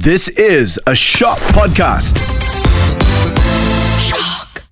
This is a Shock Podcast. Shock.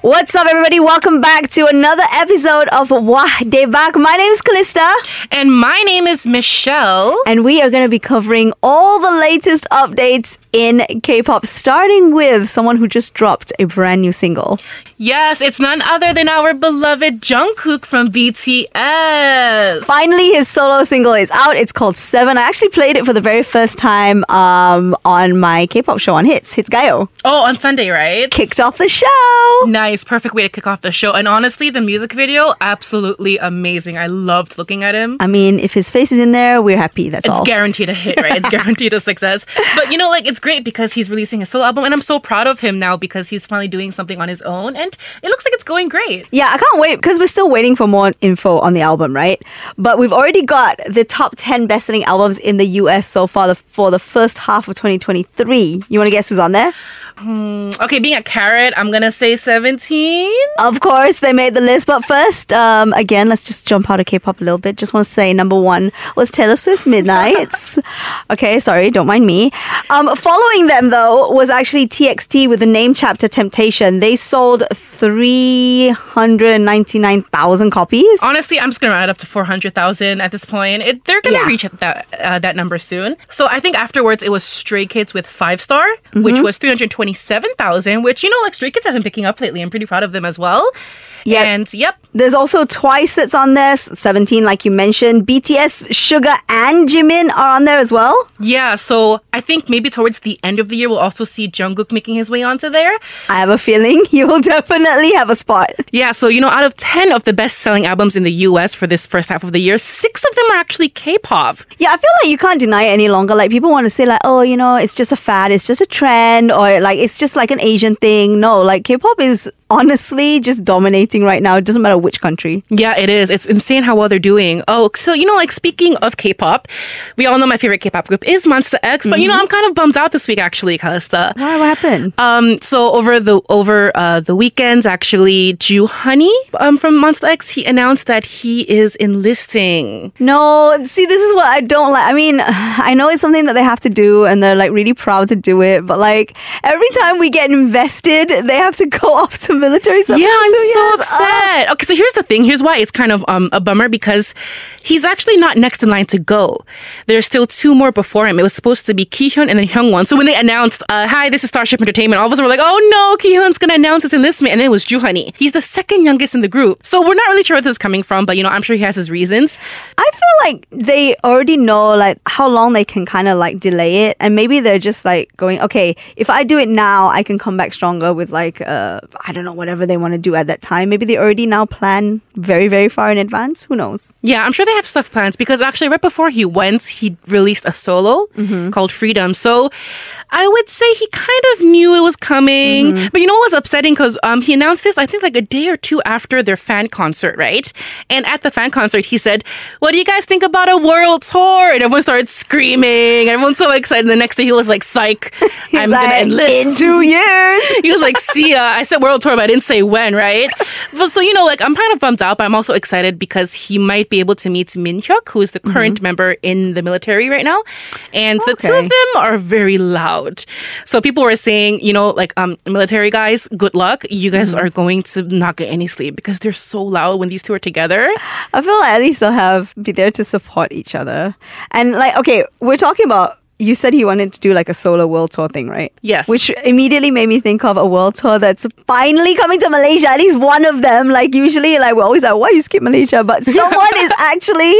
What's up, everybody? Welcome back to another episode of Wah Daebak. My name is Callista, And my name is Michelle. and we are going to be covering all the latest updates in K-pop, starting with someone who just dropped a brand new single. Yes, it's none other than our beloved Jungkook from BTS. Finally, his solo single is out. It's called Seven. I actually played it for the very first time um, on my K-pop show on Hits, Hitz Gayo. Oh, on Sunday, right? Kicked off the show. Nice, perfect way to kick off the show. And honestly, the music video, absolutely amazing. I loved looking at him. I mean, if his face is in there, we're happy. That's It's all. guaranteed a hit, right? It's guaranteed a success. But you know, like it's great because he's releasing his solo album, and I'm so proud of him now because he's finally doing something on his own, and it looks like it's going great. Yeah, I can't wait because we're still waiting for more info on the album, right? But we've already got the top 10 best-selling albums in the US so far the, for the first half of 2023. You want to guess who's on there? Okay, being a Carat, I'm gonna say 17. Of course, they made the list. But first, um, again, let's just jump out of K-pop a little bit. Just want to say number one was Taylor Swift's Midnights. okay, sorry, don't mind me. Um, following them though was actually TXT with the name chapter Temptation. They sold 399,000 copies. Honestly, I'm just gonna round it up to 400,000 at this point. It, they're gonna Yeah. reach that uh, that number soon. So I think afterwards it was Stray Kids with Five Star, Mm-hmm. which was 327,000. Which you know, like Stray Kids have been picking up lately. I'm pretty proud of them as well. Yeah. And yep, There's also Twice that's on there, 17 like you mentioned. BTS, Suga, and Jimin are on there as well. yeah. So I think maybe towards the end of the year we'll also see Jungkook making his way onto there. I have a feeling he will definitely have a spot. Yeah. So you know, out of 10 of the best-selling albums in the U.S. for this first half of the year, six of them are actually K-pop. Yeah, I feel like you can't deny it any longer. Like people want to say like, oh, you know, it's just a fad, it's just a trend, or like it's just like an Asian thing. No, like K-pop is honestly just dominating right now. It doesn't matter which country. Yeah, it is. It's insane how well they're doing. Oh, so you know, like speaking of K-pop, we all know my favorite K-pop group is Monsta X, but you know, I'm kind of bummed out this week actually, Callista. Why? What happened? Um, so over the over uh, the weekends, actually, Joohoney um, from Monsta X, he announced that he is enlisting. No, see, this is what I don't like. I mean, I know it's something that they have to do and they're like really proud to do it, but like every time we get invested, they have to go off to military service. Yeah, I'm so upset. Okay, so here's the thing. Here's why it's kind of um, a bummer because he's actually not next in line to go. There's still two more before him. It was supposed to be Kihyun and then Hyungwon. So when they announced, uh, "Hi, this is Starship Entertainment," all of us were like, "Oh no, Kihyun's gonna announce his enlistment," and then it was Joohoney. He's the second youngest in the group, so we're not really sure where this is coming from. But you know, I'm sure he has his reasons. I feel like they already know like how long they can kind of like delay it, and maybe they're just like going, okay, if I do it now, I can come back stronger with like uh I don't know whatever they want to do at that time. Maybe they already now plan very very far in advance. Who knows? Yeah, I'm sure they have stuff planned because actually, right before he went, he released a solo called Freedom. So I would say he kind of knew it was coming. But you know what was upsetting? Because um, he announced this, I think, like a day or two after their fan concert, right? And at the fan concert, he said, What do you guys think about a world tour? And everyone started screaming. Everyone's so excited. And the next day, he was like, Psych, I'm like, going to enlist in two years. he was like, see ya. I said world tour, but I didn't say when, right? But so, you know, like, I'm kind of bummed out, but I'm also excited because he might be able to meet Minhyuk, who is the current member in the military right now. And the two of them are very loud. So people were saying, you know, like, um, military guys, good luck. You guys are going to not get any sleep because they're so loud when these two are together. I feel like at least they'll have be there to support each other. And like, okay, we're talking about. You said he wanted to do like a solo world tour thing, right? Yes. Which immediately made me think of a world tour that's finally coming to Malaysia. At least one of them. Like usually, like we're always like, why you skip Malaysia? But someone is actually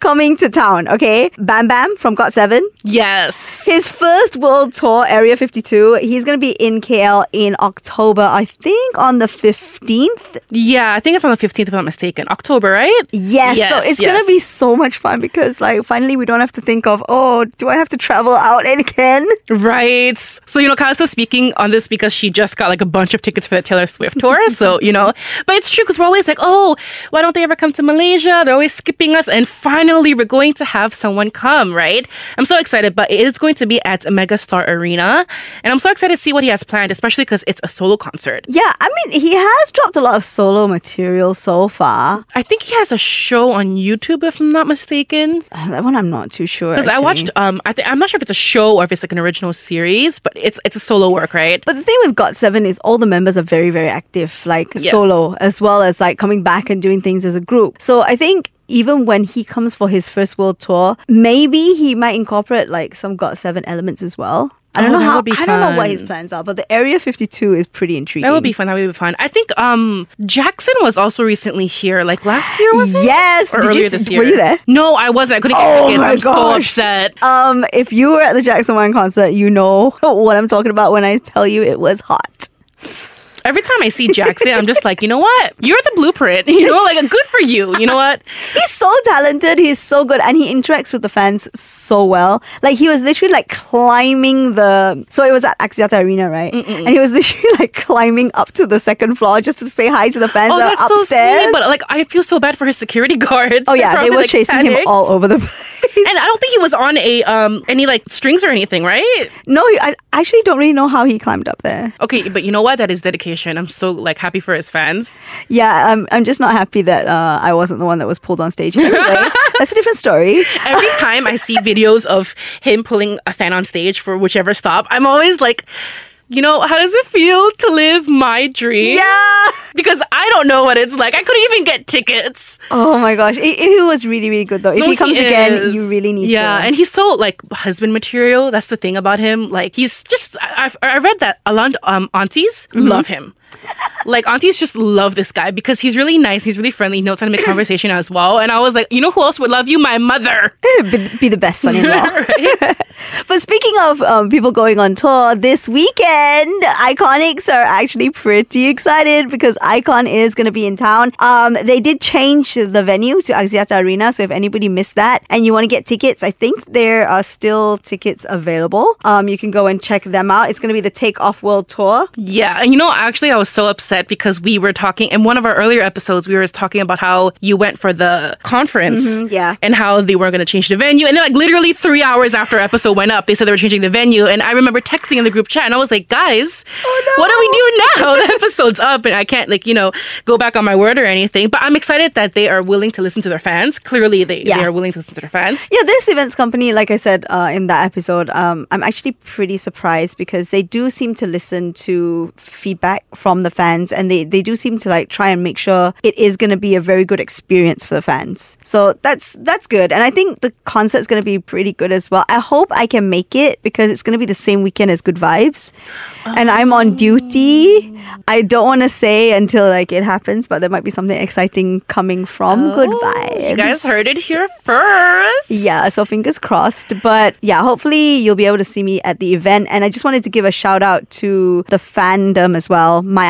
coming to town. Okay, Bam Bam from Got Seven. Yes. His first world tour, Area 52. He's gonna be in KL in October, I think, on the 15th. Yeah, I think it's on the 15th, if I'm not mistaken. October, right? Yes, Yes, so it's gonna be so much fun because like finally we don't have to think of oh do I have to travel travel out and can. Right. So, you know, Callista speaking on this because she just got like a bunch of tickets for the Taylor Swift tour. so, you know, but it's true because we're always like, oh, why don't they ever come to Malaysia? They're always skipping us. And finally, we're going to have someone come, right? I'm so excited, but it is going to be at Megastar Arena. And I'm so excited to see what he has planned, especially because it's a solo concert. Yeah, I mean, he has dropped a lot of solo material so far. I think he has a show on YouTube, if I'm not mistaken. That one I'm not too sure. Because I watched, um, I th- I'm not sure if it's a show or if it's like an original series, but it's it's a solo work, right? But the thing with Got Seven is all the members are very, very active, like Yes. solo, as well as like coming back and doing things as a group. So I think even when he comes for his first world tour, maybe he might incorporate like some Got Seven elements as well. I don't Oh, know how. I don't know what his plans are, but the Area 52 is pretty intriguing. That would be fun. That would be fun. I think um Jackson was also recently here, like last year, was it? Yes. Or Did earlier s- this year. Were you there? No, I wasn't. I couldn't get Oh tickets. my I'm so upset. Um, if you were at the Jackson Wang concert, you know what I'm talking about when I tell you it was hot. Every time I see Jackson, I'm just like, you know what? You're the blueprint. You know, like good for you. You know what? He's so talented. He's so good, and he interacts with the fans so well. Like he was literally like climbing the. So it was at Axiata Arena, right? And he was literally like climbing up to the second floor just to say hi to the fans Oh, that that's are so upstairs. sweet. But like, I feel so bad for his security guards. oh yeah, they were like, chasing him all over the place. And I don't think he was on a um any like strings or anything, right? no, I actually don't really know how he climbed up there. Okay, but you know what? That is dedication. I'm so like happy for his fans. Yeah, I'm. I'm just not happy that uh, I wasn't the one that was pulled on stage. Anyway, that's a different story. Every time I see videos of him pulling a fan on stage for whichever stop, I'm always like, you know, how does it feel to live my dream? Yeah. Because I don't know what it's like. I couldn't even get tickets. Oh my gosh, he, he was really really good though. If No, he comes again, you really need yeah, to. and he's so like husband material. That's the thing about him. Like he's just. I, I've- read that a lot um, aunties Mm-hmm. love him. like aunties just love this guy because he's really nice. He's really friendly. He knows how to make conversation as well. And I was like, you know who else would love you? My mother. be, be the best son-in-law. but speaking of um, people going on tour this weekend, iKONICs are actually pretty excited because iKON is going to be in town. Um, they did change the venue to Axiata Arena, so if anybody missed that and you want to get tickets, I think there are still tickets available. Um, you can go and check them out. It's going to be the Take Off World Tour. Yeah, and you know, actually, I was so upset because we were talking in one of our earlier episodes. We were talking about how you went for the conference, Mhm, yeah. and how they weren't going to change the venue, and then like literally three hours after episode went up, they said they were changing the venue, and I remember texting in the group chat, and I was like, guys, Oh, what do we do now? the episode's up, and I can't like you know go back on my word or anything. But I'm excited that they are willing to listen to their fans. Clearly, they, Yeah. they are willing to listen to their fans. Yeah, this events company, like I said uh, in that episode, um, I'm actually pretty surprised because they do seem to listen to feedback from the fans and they, they do seem to like try and make sure it is going to be a very good experience for the fans. So that's that's good. And I think the concert's going to be pretty good as well. I hope I can make it because it's going to be the same weekend as Good Vibes. And I'm on duty. I don't want to say until like it happens, but there might be something exciting coming from Good oh, Vibes. You guys heard it here first. Yeah, so fingers crossed. But yeah, hopefully you'll be able to see me at the event. And I just wanted to give a shout out to the fandom as well, My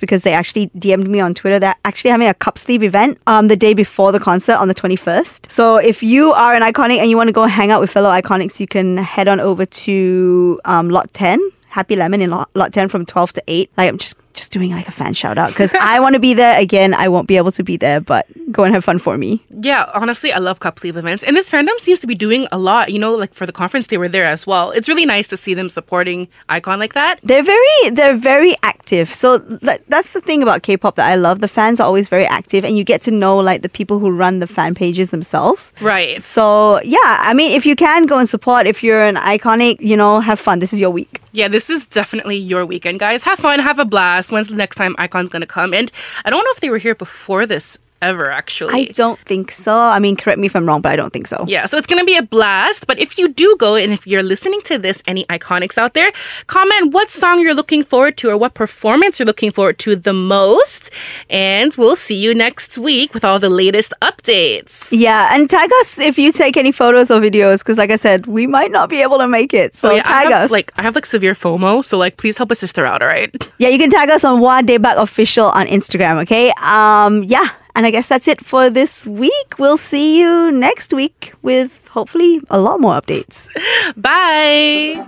Because they actually DM'd me on Twitter. They're actually having a cup sleeve event um, the day before the concert on the 21st. So if you are an iKONIC and you want to go hang out with fellow iKONICs, you can head on over to um, Lot 10. Happy Lemon in lot, lot 10 from 12 to 8. Like, I'm just just doing like a fan shout out because I want to be there. Again, I won't be able to be there, but go and have fun for me. Yeah, honestly, I love cup sleeve events. And this fandom seems to be doing a lot. You know, like for the conference, they were there as well. It's really nice to see them supporting iKON like that. They're very they're very active. So that, that's the thing about K-pop that I love. The fans are always very active and you get to know like the people who run the fan pages themselves. Right. So yeah, I mean if you can go and support if you're an iKONIC, you know, have fun. This is your week. Yeah, this is definitely your weekend, guys. Have fun, have a blast. When's the next time iKON's gonna come? And I don't know if they were here before this ever, actually. I don't think so. I mean, correct me if I'm wrong, but I don't think so. Yeah, so it's going to be a blast. But if you do go and if you're listening to this, any iKONICs out there, comment what song you're looking forward to or what performance you're looking forward to the most. And we'll see you next week with all the latest updates. Yeah, and tag us if you take any photos or videos, because like I said, we might not be able to make it. So Oh, yeah, tag have, us. Like I have like severe FOMO, so like please help a sister out, all right? yeah, you can tag us on Debak Official on Instagram. Okay. Um. Yeah. And I guess that's it for this week. We'll see you next week with hopefully a lot more updates. Bye.